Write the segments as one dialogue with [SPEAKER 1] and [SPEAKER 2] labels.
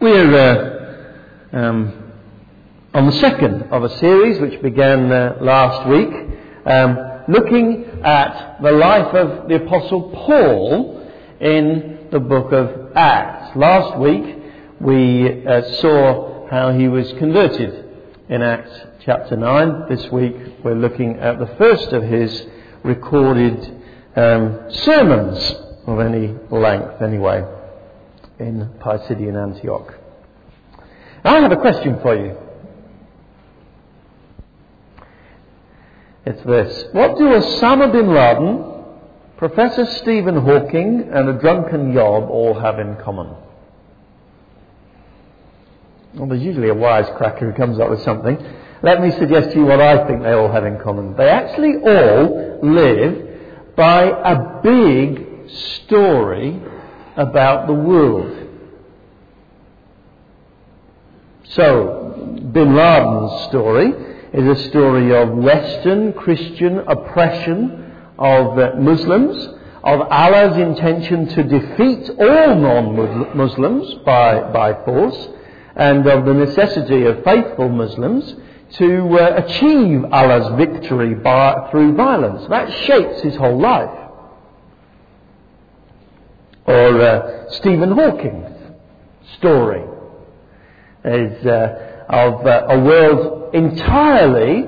[SPEAKER 1] We're uh, um, on the second of a series which began uh, last week, um, looking at the life of the Apostle Paul in the book of Acts. Last week we uh, saw how he was converted in Acts chapter 9. This week we're looking at the first of his recorded um, sermons of any length, anyway in Pisidian Antioch. I have a question for you. It's this. What do Osama bin Laden, Professor Stephen Hawking, and a drunken yob all have in common? Well, there's usually a wisecracker who comes up with something. Let me suggest to you what I think they all have in common. They actually all live by a big story about the world. So, bin Laden's story is a story of Western Christian oppression of uh, Muslims, of Allah's intention to defeat all non-Muslims by, by force, and of the necessity of faithful Muslims to uh, achieve Allah's victory by, through violence. That shapes his whole life or uh, Stephen Hawking's story is uh, of uh, a world entirely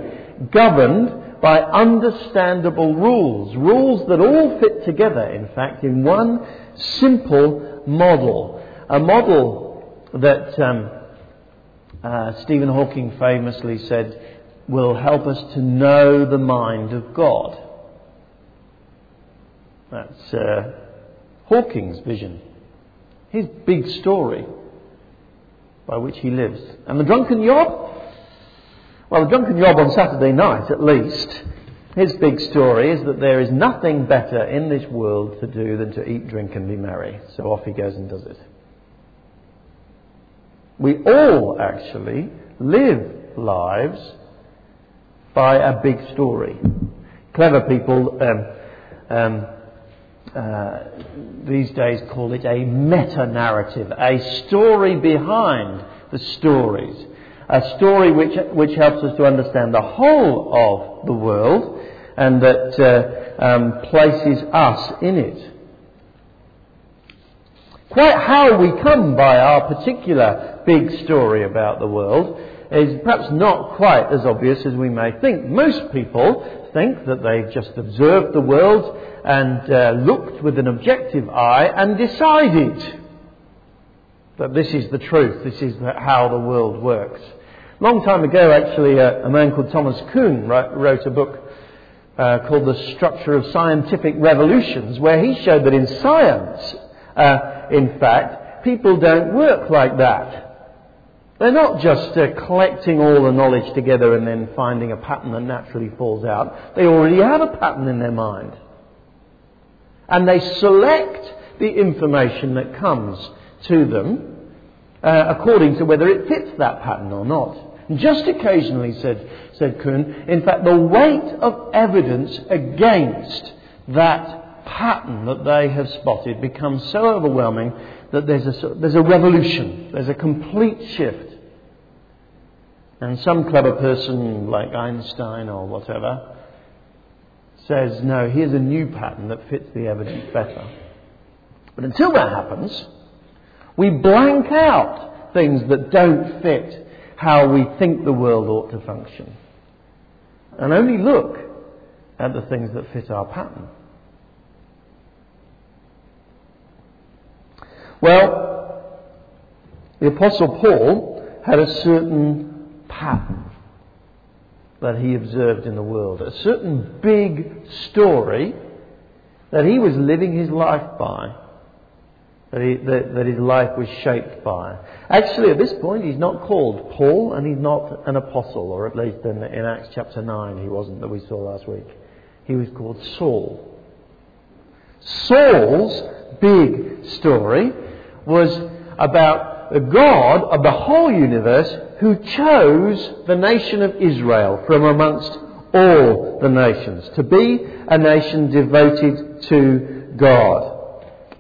[SPEAKER 1] governed by understandable rules, rules that all fit together, in fact, in one simple model, a model that um, uh, Stephen Hawking famously said will help us to know the mind of God. That's uh, Hawking's vision, his big story by which he lives. And the drunken yob? Well, the drunken yob on Saturday night, at least, his big story is that there is nothing better in this world to do than to eat, drink, and be merry. So off he goes and does it. We all actually live lives by a big story. Clever people um, um, uh, these days call it a meta narrative, a story behind the stories, a story which, which helps us to understand the whole of the world and that uh, um, places us in it. Quite how we come by our particular big story about the world is perhaps not quite as obvious as we may think. Most people think that they've just observed the world and uh, looked with an objective eye and decided that this is the truth, this is how the world works. Long time ago, actually, uh, a man called Thomas Kuhn wrote a book uh, called The Structure of Scientific Revolutions, where he showed that in science, uh, in fact, people don't work like that. They're not just uh, collecting all the knowledge together and then finding a pattern that naturally falls out. They already have a pattern in their mind. And they select the information that comes to them uh, according to whether it fits that pattern or not. Just occasionally, said, said Kuhn, in fact, the weight of evidence against that pattern that they have spotted becomes so overwhelming that there's a, there's a revolution, there's a complete shift. And some clever person like Einstein or whatever says, no, here's a new pattern that fits the evidence better. But until that happens, we blank out things that don't fit how we think the world ought to function. And only look at the things that fit our pattern. Well, the Apostle Paul had a certain pattern that he observed in the world, a certain big story that he was living his life by, that, he, that, that his life was shaped by. Actually, at this point, he's not called Paul and he's not an apostle, or at least in, in Acts chapter 9 he wasn't that we saw last week. He was called Saul. Saul's big story was about the God of the whole universe who chose the nation of Israel from amongst all the nations to be a nation devoted to God.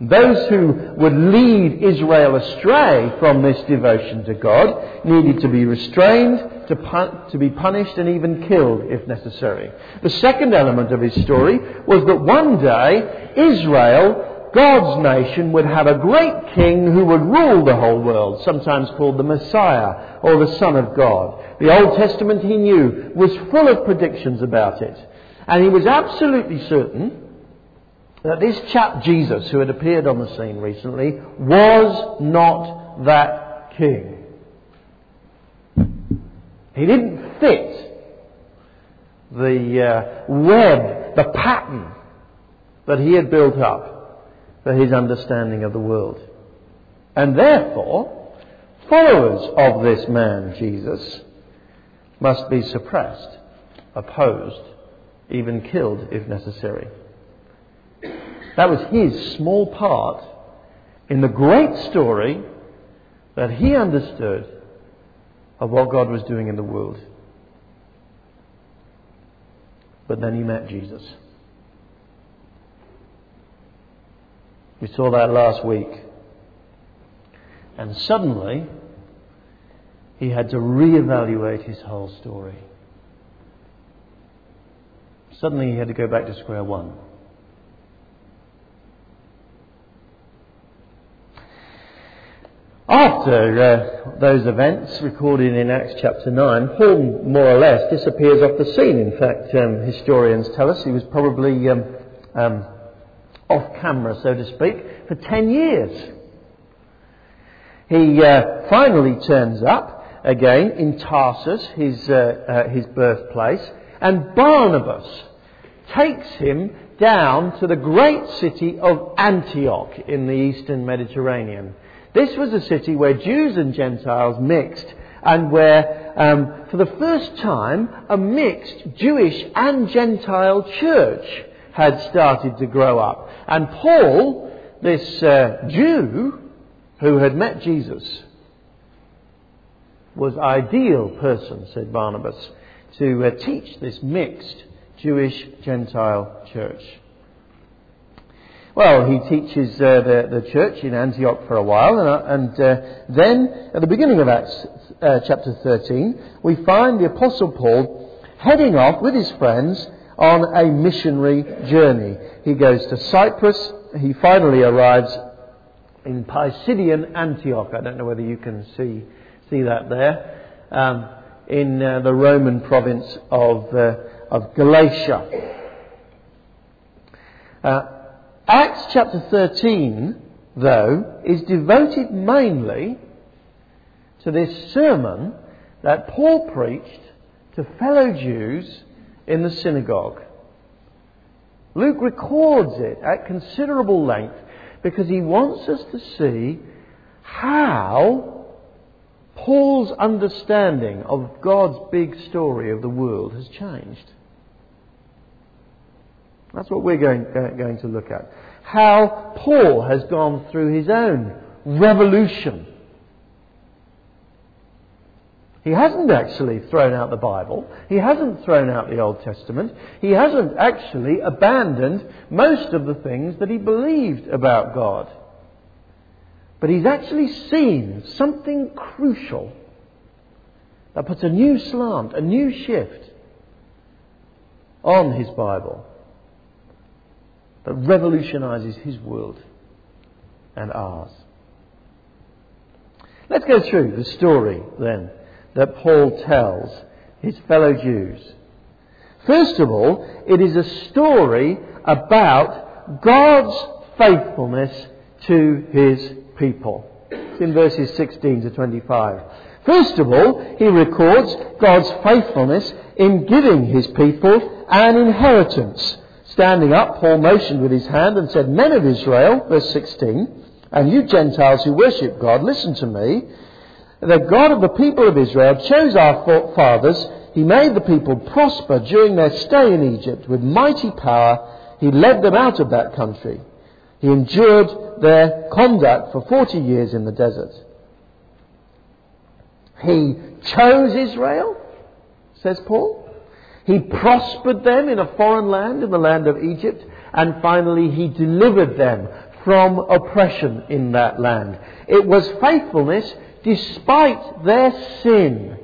[SPEAKER 1] Those who would lead Israel astray from this devotion to God needed to be restrained, to, pun- to be punished, and even killed if necessary. The second element of his story was that one day Israel God's nation would have a great king who would rule the whole world, sometimes called the Messiah or the Son of God. The Old Testament he knew was full of predictions about it. And he was absolutely certain that this chap Jesus, who had appeared on the scene recently, was not that king. He didn't fit the uh, web, the pattern that he had built up for his understanding of the world. And therefore, followers of this man, Jesus, must be suppressed, opposed, even killed if necessary. That was his small part in the great story that he understood of what God was doing in the world. But then he met Jesus. We saw that last week. And suddenly, he had to reevaluate his whole story. Suddenly, he had to go back to square one. After uh, those events recorded in Acts chapter 9, Paul more or less disappears off the scene. In fact, um, historians tell us he was probably um, um, off camera, so to speak, for 10 years. He uh, finally turns up again in Tarsus, his, uh, uh, his birthplace, and Barnabas takes him down to the great city of Antioch in the eastern Mediterranean. This was a city where Jews and Gentiles mixed and where, um, for the first time, a mixed Jewish and Gentile church had started to grow up. And Paul, this uh, Jew who had met Jesus, was ideal person, said Barnabas, to uh, teach this mixed Jewish Gentile church. Well, he teaches uh, the, the church in Antioch for a while, and, uh, and uh, then at the beginning of Acts uh, chapter 13, we find the Apostle Paul heading off with his friends on a missionary journey. He goes to Cyprus. He finally arrives in Pisidian Antioch. I don't know whether you can see, see that there. Um, in uh, the Roman province of, uh, of Galatia. Uh, Acts chapter 13, though, is devoted mainly to this sermon that Paul preached to fellow Jews in the synagogue. Luke records it at considerable length because he wants us to see how Paul's understanding of God's big story of the world has changed. That's what we're going, going to look at. How Paul has gone through his own revolution he hasn't actually thrown out the Bible. He hasn't thrown out the Old Testament. He hasn't actually abandoned most of the things that he believed about God. But he's actually seen something crucial that puts a new slant, a new shift on his Bible that revolutionizes his world and ours. Let's go through the story then that Paul tells his fellow Jews. First of all, it is a story about God's faithfulness to his people. It's in verses 16 to 25. First of all, he records God's faithfulness in giving his people an inheritance. Standing up, Paul motioned with his hand and said, Men of Israel, verse 16, and you Gentiles who worship God, listen to me the God of the people of Israel chose our fathers. He made the people prosper during their stay in Egypt. With mighty power, He led them out of that country. He endured their conduct for 40 years in the desert. He chose Israel, says Paul. He prospered them in a foreign land, in the land of Egypt. And finally, He delivered them from oppression in that land. It was faithfulness despite their sin,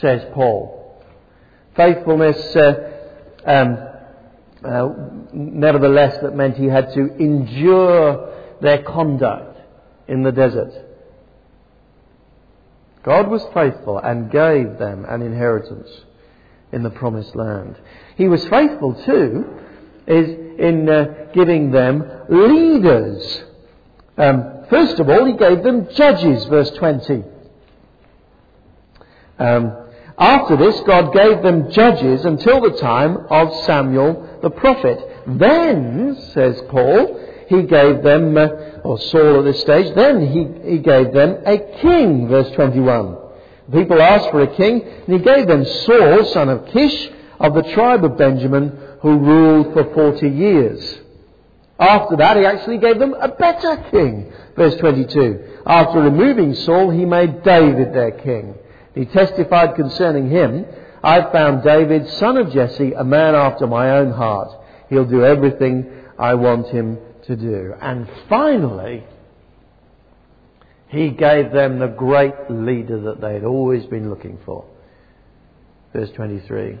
[SPEAKER 1] says Paul. Faithfulness, uh, um, uh, nevertheless, that meant he had to endure their conduct in the desert. God was faithful and gave them an inheritance in the promised land. He was faithful too is in uh, giving them leaders. Um, first of all, he gave them judges, verse 20. Um, after this, God gave them judges until the time of Samuel the prophet. Then, says Paul, he gave them, uh, or Saul at this stage, then he, he gave them a king, verse 21. People asked for a king, and he gave them Saul, son of Kish, of the tribe of Benjamin, who ruled for 40 years. After that, he actually gave them a better king. Verse 22. After removing Saul, he made David their king. He testified concerning him, I have found David, son of Jesse, a man after my own heart. He'll do everything I want him to do. And finally, he gave them the great leader that they had always been looking for. Verse 23.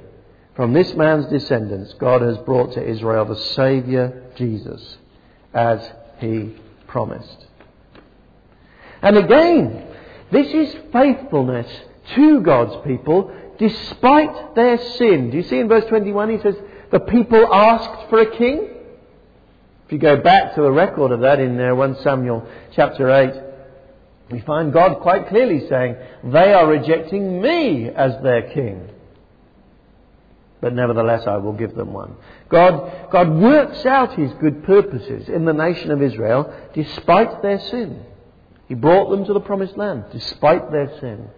[SPEAKER 1] From this man's descendants, God has brought to Israel the Saviour, Jesus, as he promised. And again, this is faithfulness to God's people despite their sin. Do you see in verse 21 he says, the people asked for a king? If you go back to the record of that in 1 Samuel chapter 8, we find God quite clearly saying, they are rejecting me as their king but nevertheless I will give them one. God, God works out His good purposes in the nation of Israel despite their sin. He brought them to the promised land despite their sin.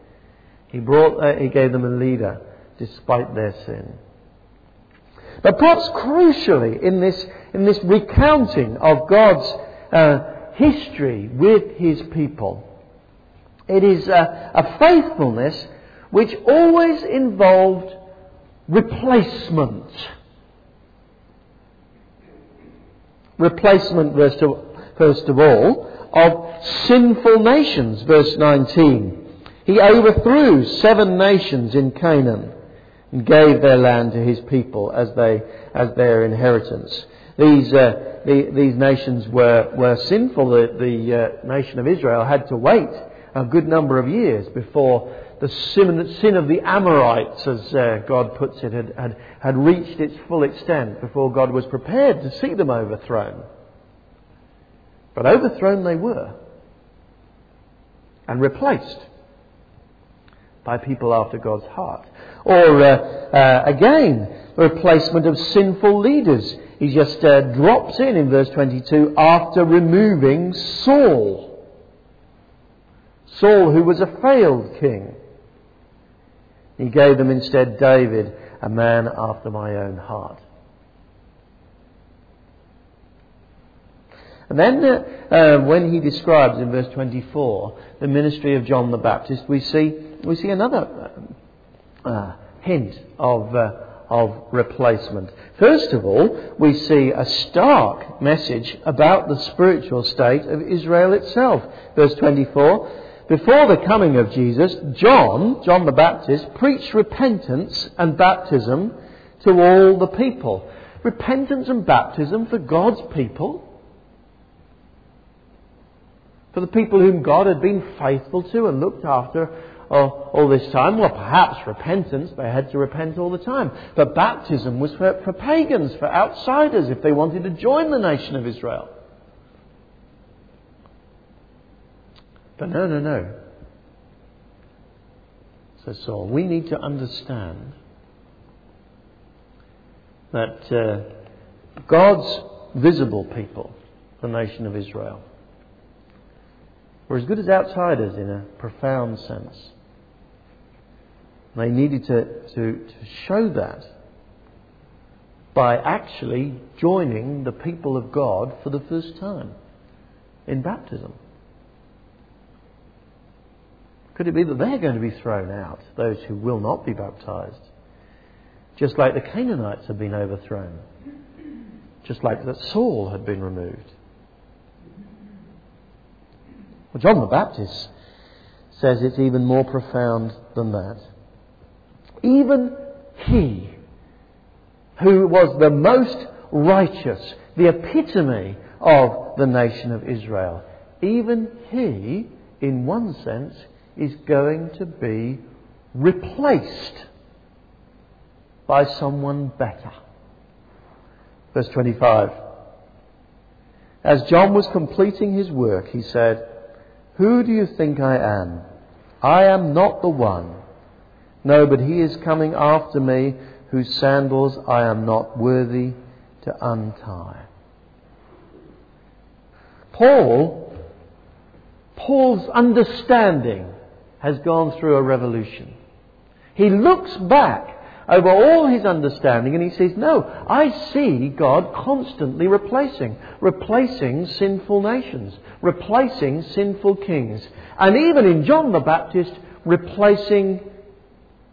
[SPEAKER 1] He brought, uh, He gave them a leader despite their sin. But perhaps crucially in this, in this recounting of God's uh, history with His people, it is a, a faithfulness which always involved replacement. Replacement, first of first of all, of sinful nations, verse 19. He overthrew seven nations in Canaan and gave their land to his people as, they, as their inheritance. These, uh, the, these nations were, were sinful. The, the uh, nation of Israel had to wait a good number of years before the sin, sin of the Amorites, as uh, God puts it, had, had, had reached its full extent before God was prepared to see them overthrown. But overthrown they were and replaced by people after God's heart. Or uh, uh, again, the replacement of sinful leaders. He just uh, drops in in verse 22 after removing Saul. Saul, who was a failed king. He gave them instead David, a man after my own heart. And then, uh, uh, when he describes in verse 24 the ministry of John the Baptist, we see, we see another uh, hint of, uh, of replacement. First of all, we see a stark message about the spiritual state of Israel itself. Verse 24 before the coming of Jesus, John, John the Baptist, preached repentance and baptism to all the people. Repentance and baptism for God's people? For the people whom God had been faithful to and looked after all, all this time? Well, perhaps repentance, they had to repent all the time. But baptism was for, for pagans, for outsiders, if they wanted to join the nation of Israel. But no, no, no, says Saul. We need to understand that uh, God's visible people, the nation of Israel, were as good as outsiders in a profound sense. They needed to, to, to show that by actually joining the people of God for the first time in baptism. Could it be that they're going to be thrown out, those who will not be baptized? Just like the Canaanites had been overthrown. Just like that Saul had been removed. Well, John the Baptist says it's even more profound than that. Even he, who was the most righteous, the epitome of the nation of Israel, even he, in one sense, is going to be replaced by someone better. Verse 25. As John was completing his work, he said, Who do you think I am? I am not the one. No, but he is coming after me, whose sandals I am not worthy to untie. Paul, Paul's understanding has gone through a revolution. He looks back over all his understanding and he says, No, I see God constantly replacing, replacing sinful nations, replacing sinful kings, and even in John the Baptist, replacing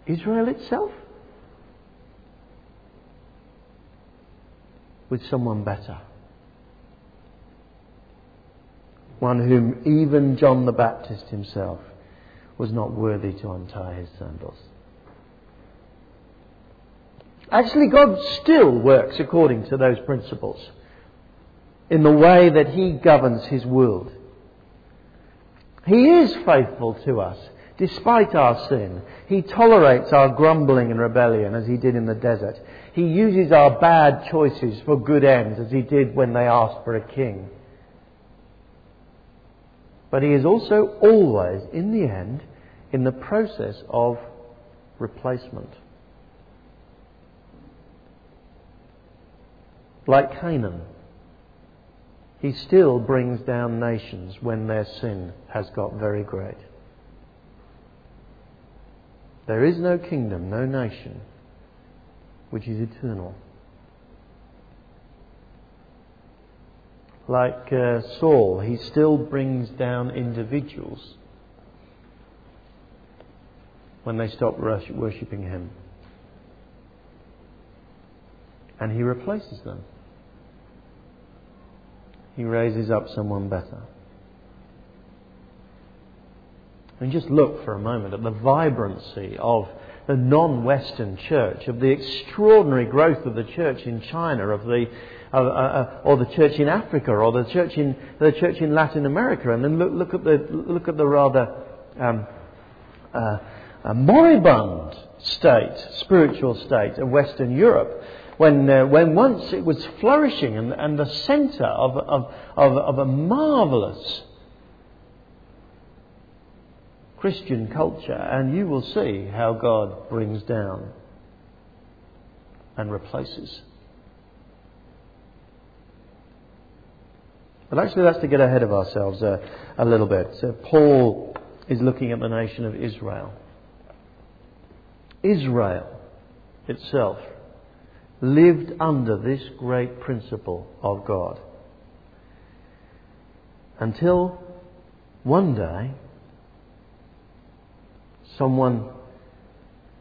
[SPEAKER 1] Israel itself with someone better. One whom even John the Baptist himself was not worthy to untie his sandals. Actually, God still works according to those principles in the way that He governs His world. He is faithful to us despite our sin. He tolerates our grumbling and rebellion as He did in the desert. He uses our bad choices for good ends as He did when they asked for a king. But He is also always, in the end, in the process of replacement. Like Canaan, he still brings down nations when their sin has got very great. There is no kingdom, no nation, which is eternal. Like uh, Saul, he still brings down individuals when they stop worshipping him. And he replaces them he raises up someone better. And just look for a moment at the vibrancy of the non Western church, of the extraordinary growth of the church in China, of the, uh, uh, or the church in Africa, or the church in, the church in Latin America, and then look, look, at, the, look at the rather um, uh, moribund state, spiritual state of Western Europe when, uh, when once it was flourishing and, and the centre of, of, of, of a marvellous Christian culture, and you will see how God brings down and replaces. But actually, that's to get ahead of ourselves a, little bit. So Paul is looking at the nation of Israel. Israel itself lived under this great principle of God. Until one day, someone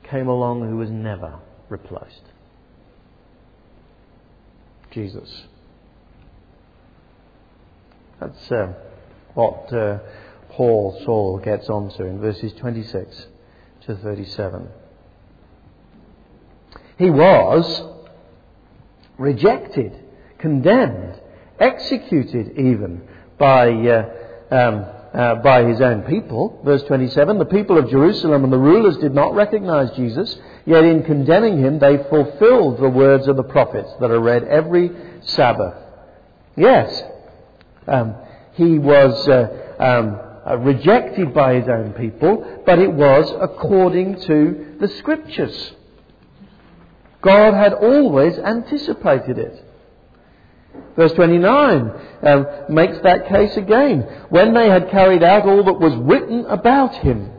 [SPEAKER 1] came along who was never replaced Jesus. That's uh, what uh, Paul Saul gets on to in verses 26 to 37. He was rejected, condemned, executed even by, uh, um, uh, by his own people. Verse 27 The people of Jerusalem and the rulers did not recognize Jesus, yet in condemning him, they fulfilled the words of the prophets that are read every Sabbath. Yes, um, he was uh, um, uh, rejected by his own people, but it was according to the Scriptures. God had always anticipated it. Verse 29 um, makes that case again. When they had carried out all that was written about him,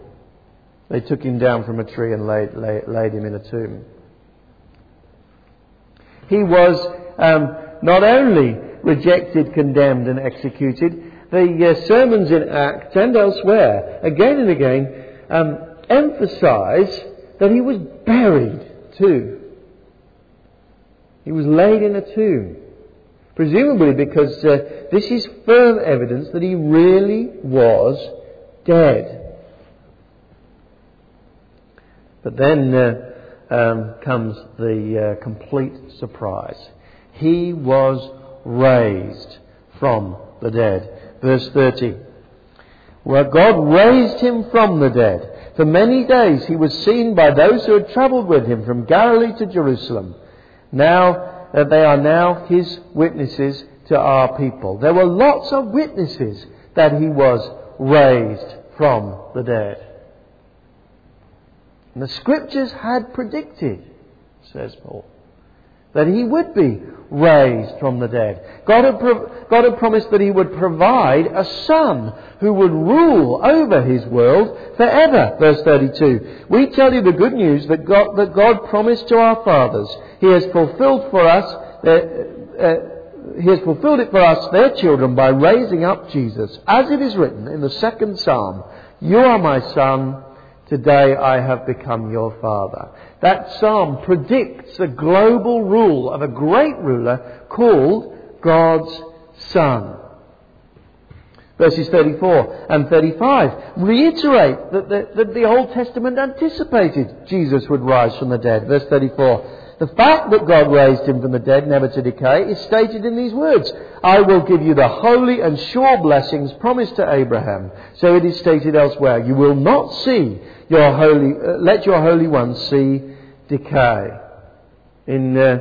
[SPEAKER 1] they took him down from a tree and laid, laid, laid him in a tomb. He was um, not only rejected, condemned, and executed, the uh, sermons in Acts and elsewhere, again and again, um, emphasize that he was buried too. He was laid in a tomb. Presumably because uh, this is firm evidence that he really was dead. But then uh, um, comes the uh, complete surprise. He was raised from the dead. Verse 30. Well, God raised him from the dead. For many days he was seen by those who had travelled with him from Galilee to Jerusalem. Now that uh, they are now his witnesses to our people. There were lots of witnesses that he was raised from the dead. And the scriptures had predicted, says Paul, that he would be raised from the dead. God had, pro- God had promised that he would provide a son who would rule over his world forever. Verse 32. We tell you the good news that God, that God promised to our fathers. He has fulfilled for us, uh, uh, he has fulfilled it for us, their children, by raising up Jesus. As it is written in the second psalm, You are my son, Today I have become your father. That psalm predicts the global rule of a great ruler called God's Son. Verses 34 and 35 reiterate that the, that the Old Testament anticipated Jesus would rise from the dead. Verse 34 the fact that God raised him from the dead, never to decay, is stated in these words I will give you the holy and sure blessings promised to Abraham. So it is stated elsewhere You will not see your holy, uh, let your Holy One see decay. In uh,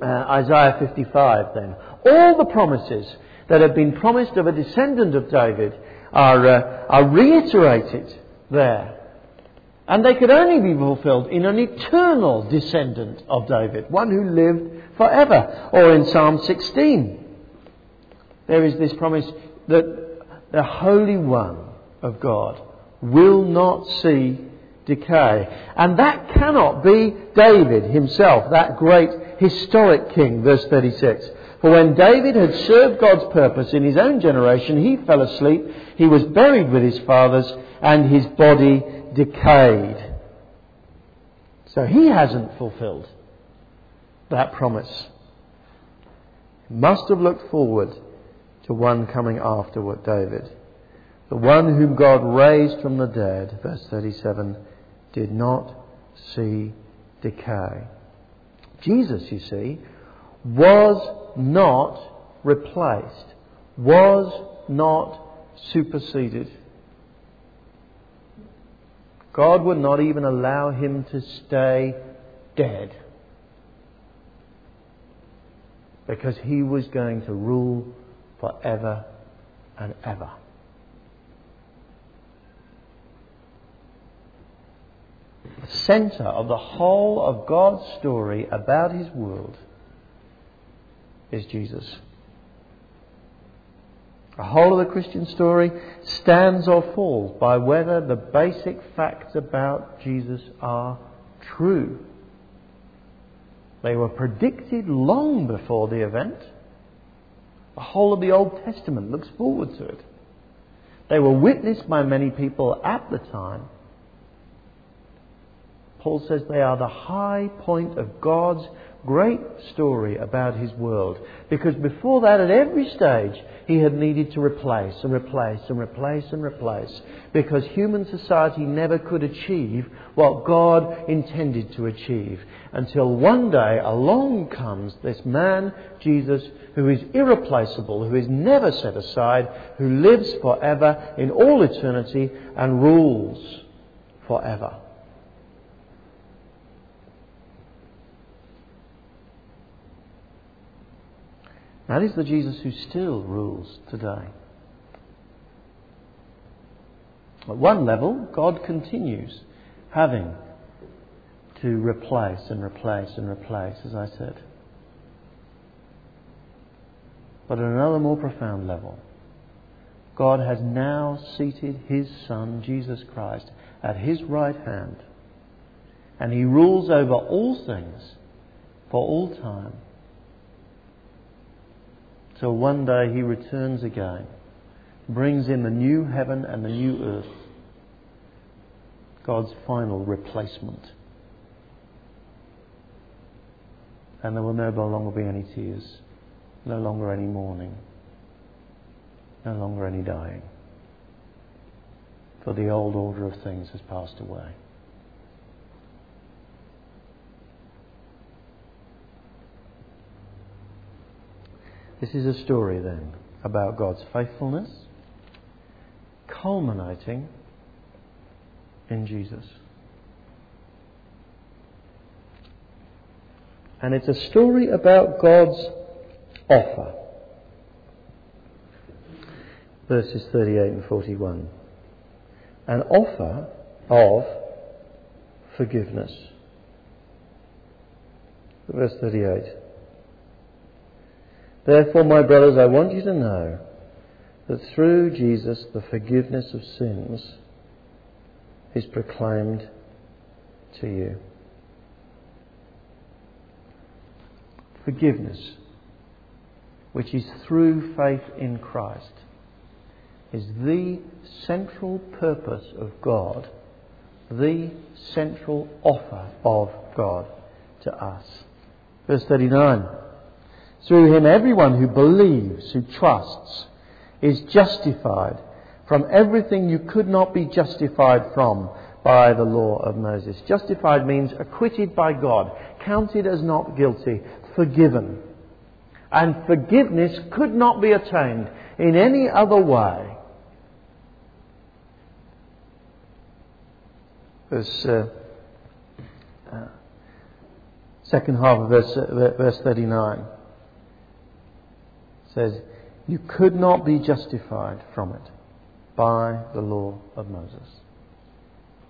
[SPEAKER 1] uh, Isaiah 55, then, all the promises that have been promised of a descendant of David are, uh, are reiterated there. And they could only be fulfilled in an eternal descendant of David, one who lived forever. Or in Psalm 16, there is this promise that the Holy One of God will not see decay. And that cannot be David himself, that great historic king. Verse 36. For when David had served God's purpose in his own generation, he fell asleep, he was buried with his fathers, and his body decayed. So he hasn't fulfilled that promise. He must have looked forward to one coming afterward, David. The one whom God raised from the dead, verse 37, did not see decay. Jesus, you see, was not replaced, was not superseded. God would not even allow him to stay dead because he was going to rule forever and ever. The centre of the whole of God's story about his world is Jesus. The whole of the Christian story stands or falls by whether the basic facts about Jesus are true. They were predicted long before the event. The whole of the Old Testament looks forward to it. They were witnessed by many people at the time. Paul says they are the high point of God's great story about his world. Because before that, at every stage, he had needed to replace and replace and replace and replace. Because human society never could achieve what God intended to achieve. Until one day along comes this man, Jesus, who is irreplaceable, who is never set aside, who lives forever in all eternity and rules forever. That is the Jesus who still rules today. At one level, God continues having to replace and replace and replace, as I said. But at another more profound level, God has now seated His Son, Jesus Christ, at His right hand, and He rules over all things for all time till one day he returns again, brings in the new heaven and the new earth, God's final replacement. And there will no longer be any tears. No longer any mourning. No longer any dying. For the old order of things has passed away. This is a story then about God's faithfulness, culminating in Jesus. And it's a story about God's offer. Verses 38 and 41. An offer of forgiveness. Verse 38. Therefore, my brothers, I want you to know that through Jesus the forgiveness of sins is proclaimed to you. Forgiveness, which is through faith in Christ, is the central purpose of God, the central offer of God to us. Verse 39. Through him, everyone who believes, who trusts, is justified from everything you could not be justified from by the law of Moses. Justified means acquitted by God, counted as not guilty, forgiven. And forgiveness could not be attained in any other way. Verse, uh, uh, second half of verse, uh, verse 39 says, You could not be justified from it by the law of Moses.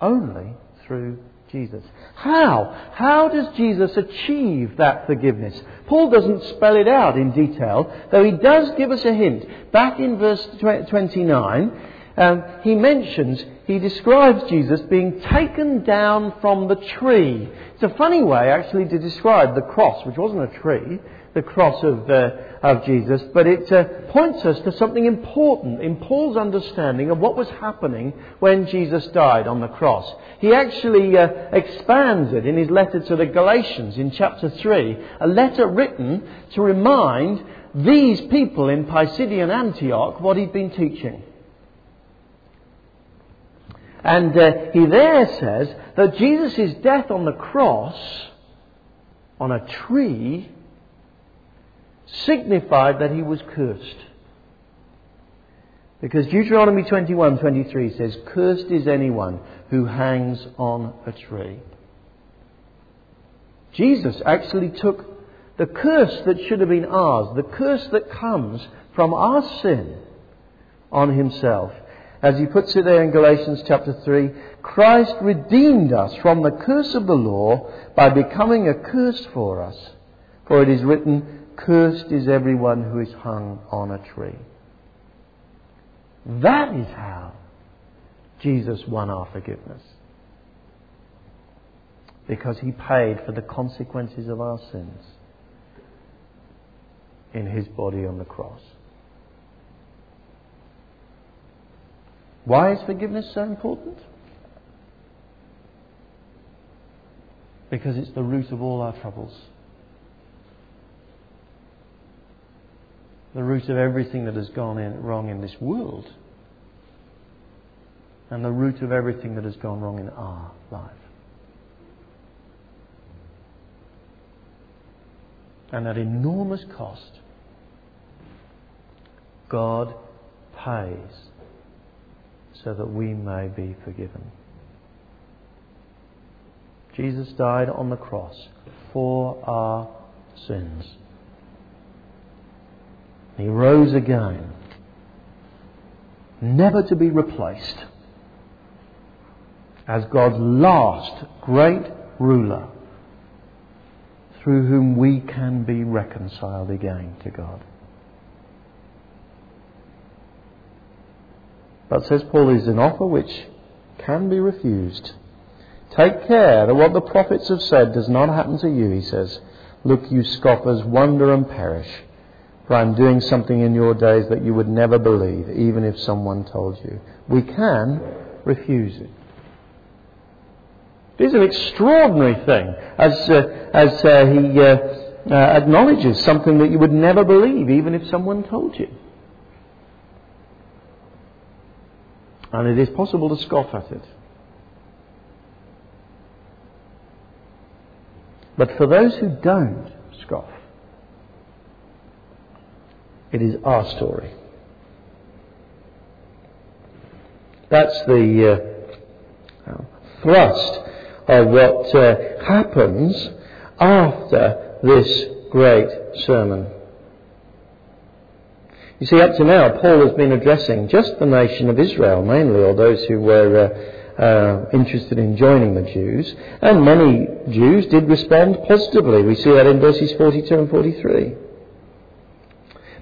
[SPEAKER 1] Only through Jesus. How? How does Jesus achieve that forgiveness? Paul doesn't spell it out in detail, though he does give us a hint. Back in verse 29, um, he mentions, he describes Jesus being taken down from the tree. It's a funny way, actually, to describe the cross, which wasn't a tree the cross of, uh, of Jesus, but it uh, points us to something important in Paul's understanding of what was happening when Jesus died on the cross. He actually uh, expands it in his letter to the Galatians in chapter 3, a letter written to remind these people in Pisidian Antioch what he'd been teaching. And uh, he there says that Jesus' death on the cross, on a tree, signified that he was cursed. Because Deuteronomy 21:23 says, "Cursed is anyone who hangs on a tree." Jesus actually took the curse that should have been ours, the curse that comes from our sin, on himself. As he puts it there in Galatians chapter 3, Christ redeemed us from the curse of the law by becoming a curse for us. For it is written, Cursed is everyone who is hung on a tree. That is how Jesus won our forgiveness. Because he paid for the consequences of our sins in his body on the cross. Why is forgiveness so important? Because it's the root of all our troubles. The root of everything that has gone in, wrong in this world and the root of everything that has gone wrong in our life. And at enormous cost, God pays so that we may be forgiven. Jesus died on the cross for our sins. He rose again, never to be replaced, as God's last great ruler through whom we can be reconciled again to God. But says Paul is an offer which can be refused. Take care that what the prophets have said does not happen to you, he says. Look, you scoffers, wonder and perish. For I'm doing something in your days that you would never believe, even if someone told you. We can refuse it. It is an extraordinary thing, as, uh, as uh, he uh, uh, acknowledges something that you would never believe, even if someone told you. And it is possible to scoff at it. But for those who don't scoff, it is our story. That's the uh, thrust of what uh, happens after this great sermon. You see, up to now, Paul has been addressing just the nation of Israel mainly, or those who were uh, uh, interested in joining the Jews. And many Jews did respond positively. We see that in verses 42 and 43.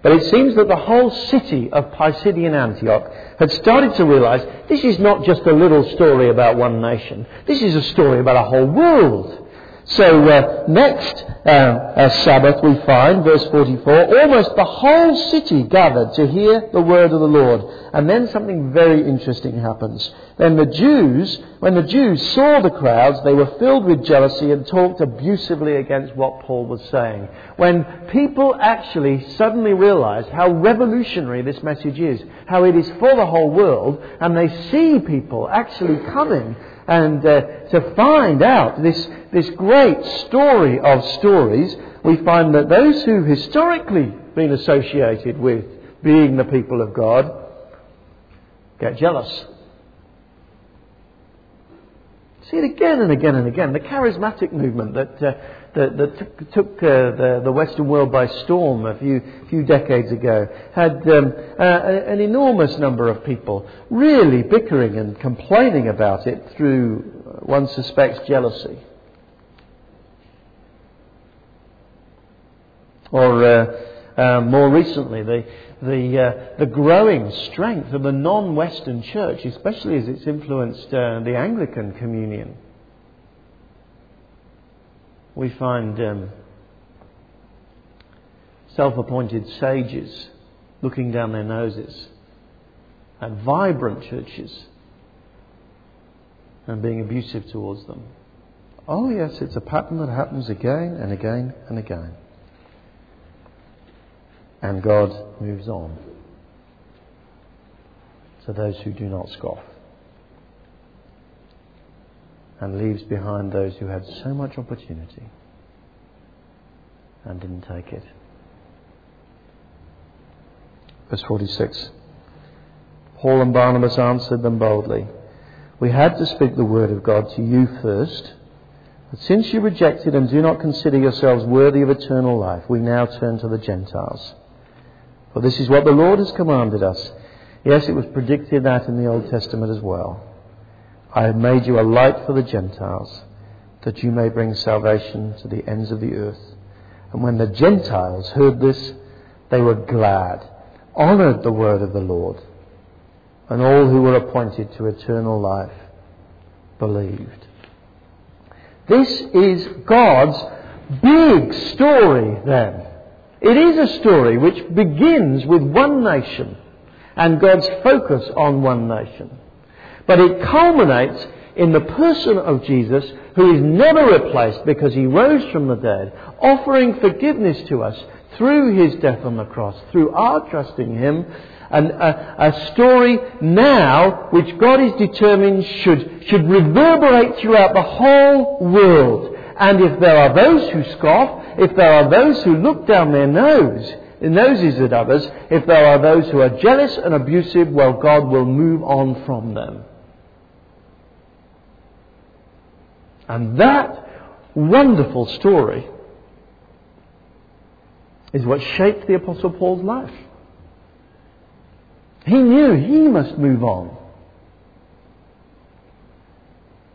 [SPEAKER 1] But it seems that the whole city of Pisidian Antioch had started to realize this is not just a little story about one nation. This is a story about a whole world. So uh, next uh, Sabbath we find, verse 44, almost the whole city gathered to hear the word of the Lord. And then something very interesting happens. Then the Jews, when the Jews saw the crowds, they were filled with jealousy and talked abusively against what Paul was saying. When people actually suddenly realized how revolutionary this message is, how it is for the whole world, and they see people actually coming and uh, to find out this, this great story of stories, we find that those who've historically been associated with being the people of God get jealous. See it again and again and again. The charismatic movement that, uh, that, that took, took uh, the, the, Western world by storm a few, few decades ago had um, uh, an enormous number of people really bickering and complaining about it through, one suspects, jealousy. Or uh, uh, more recently, the, the, uh, the growing strength of the non Western church, especially as it's influenced uh, the Anglican communion. We find um, self appointed sages looking down their noses at vibrant churches and being abusive towards them. Oh, yes, it's a pattern that happens again and again and again and God moves on to those who do not scoff and leaves behind those who had so much opportunity and didn't take it. Verse 46 Paul and Barnabas answered them boldly We had to speak the word of God to you first. But since you rejected and do not consider yourselves worthy of eternal life, we now turn to the Gentiles. For this is what the Lord has commanded us. Yes, it was predicted that in the Old Testament as well. I have made you a light for the Gentiles, that you may bring salvation to the ends of the earth. And when the Gentiles heard this, they were glad, honoured the word of the Lord, and all who were appointed to eternal life believed. This is God's big story then. It is a story which begins with one nation and God's focus on one nation. But it culminates in the person of Jesus who is never replaced because he rose from the dead, offering forgiveness to us through his death on the cross, through our trusting him, and a, a, story now which God is determined should, should reverberate throughout the whole world. And if there are those who scoff, if there are those who look down their nose, noses at others, if there are those who are jealous and abusive, well, God will move on from them. And that wonderful story is what shaped the Apostle Paul's life. He knew he must move on.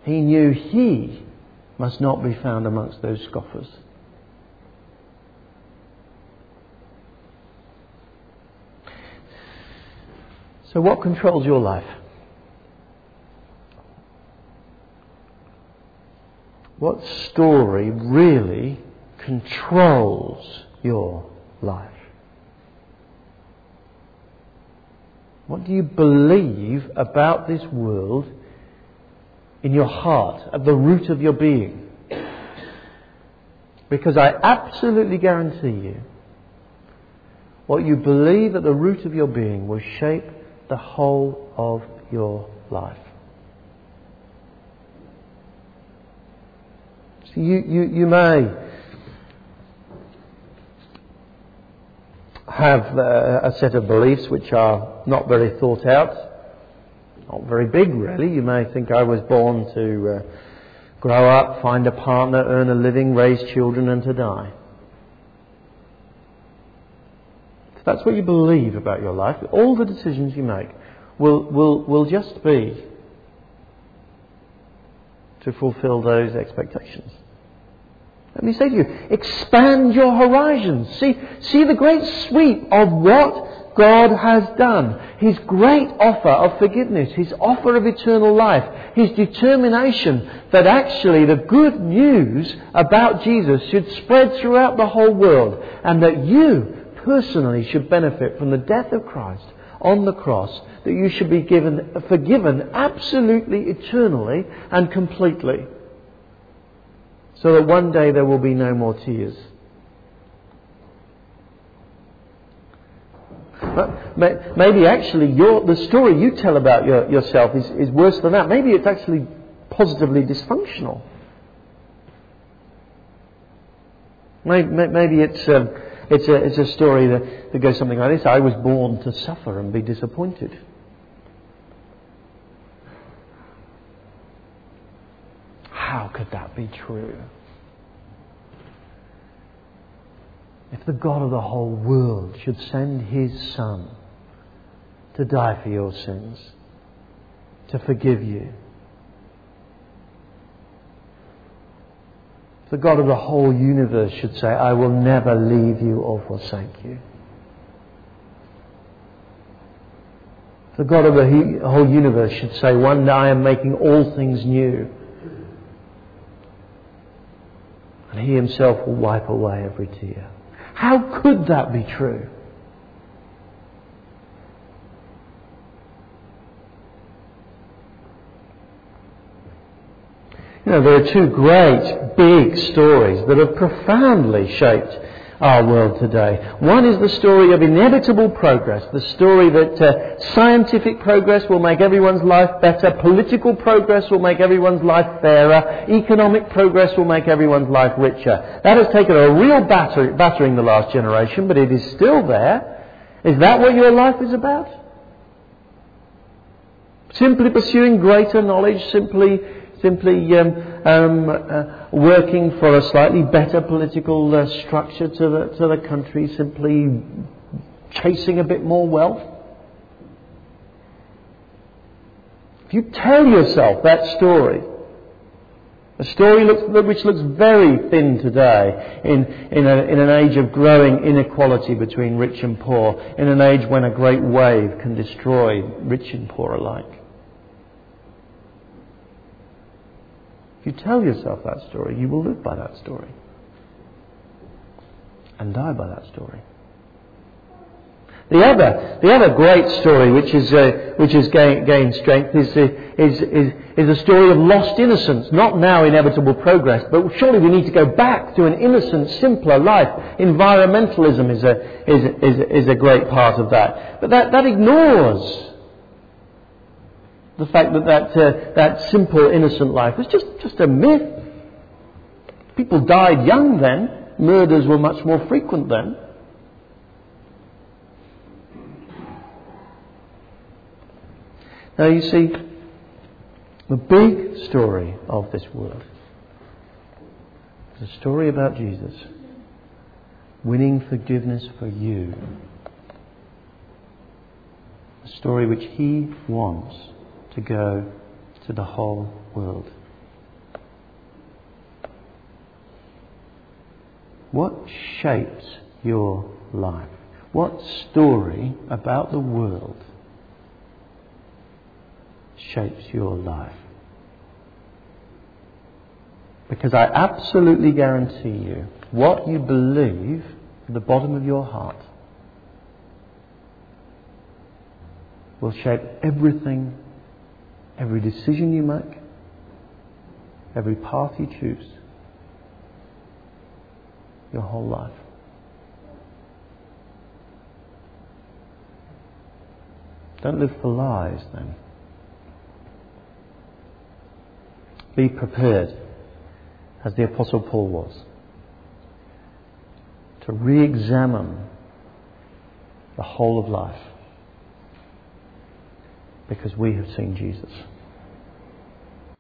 [SPEAKER 1] He knew he must not be found amongst those scoffers. So, what controls your life? What story really controls your life? What do you believe about this world in your heart, at the root of your being? Because I absolutely guarantee you, what you believe at the root of your being will shape the whole of your life. So you, you, you may have uh, a set of beliefs which are not very thought out, not very big really. You may think I was born to uh, grow up, find a partner, earn a living, raise children, and to die. If that's what you believe about your life, all the decisions you make will, will, will just be to fulfill those expectations. Let me say to you, expand your horizons. See, see the great sweep of what God has done. His great offer of forgiveness, His offer of eternal life, His determination that actually the good news about Jesus should spread throughout the whole world and that you personally should benefit from the death of Christ on the cross, that you should be given, forgiven absolutely, eternally, and completely so that one day there will be no more tears. Maybe actually your, the story you tell about your, yourself is, is worse than that. Maybe it's actually positively dysfunctional. Maybe it's, um, it's, a, it's a story that, that goes something like this I was born to suffer and be disappointed. How could that be true? If the God of the whole world should send his Son to die for your sins, to forgive you, if the God of the whole universe should say, I will never leave you or forsake you. The God of the whole universe should say, One day I am making all things new. And he himself will wipe away every tear. How could that be true? You know, there are two great, big stories that have profoundly shaped our world today. One is the story of inevitable progress, the story that uh, scientific progress will make everyone's life better, political progress will make everyone's life fairer, economic progress will make everyone's life richer. That has taken a real batter- battering the last generation, but it is still there. Is that what your life is about? Simply pursuing greater knowledge, simply simply um, um, uh, working for a slightly better political uh, structure to the, to the country, simply chasing a bit more wealth? If you tell yourself that story, a story looks, which looks very thin today in, in, a, in an age of growing inequality between rich and poor, in an age when a great wave can destroy rich and poor alike. You tell yourself that story, you will live by that story and die by that story. The other, the other great story which, is, uh, which has gained, gained strength is, uh, is, is, is a story of lost innocence, not now inevitable progress, but surely we need to go back to an innocent, simpler life. Environmentalism is a, is, is, is a great part of that. But that, that ignores the fact that that, uh, that simple, innocent life was just, just a myth. People died young then. Murders were much more frequent then. Now you see, the big story of this world is a story about Jesus winning forgiveness for you. A story which he wants to go to the whole world. What shapes your life? What story about the world shapes your life? Because I absolutely guarantee you, what you believe at the bottom of your heart will shape everything every decision you make, every path you choose. your whole life. Don't live for lies then. Be prepared, as the Apostle Paul was, to re examine the whole of life because we have seen Jesus.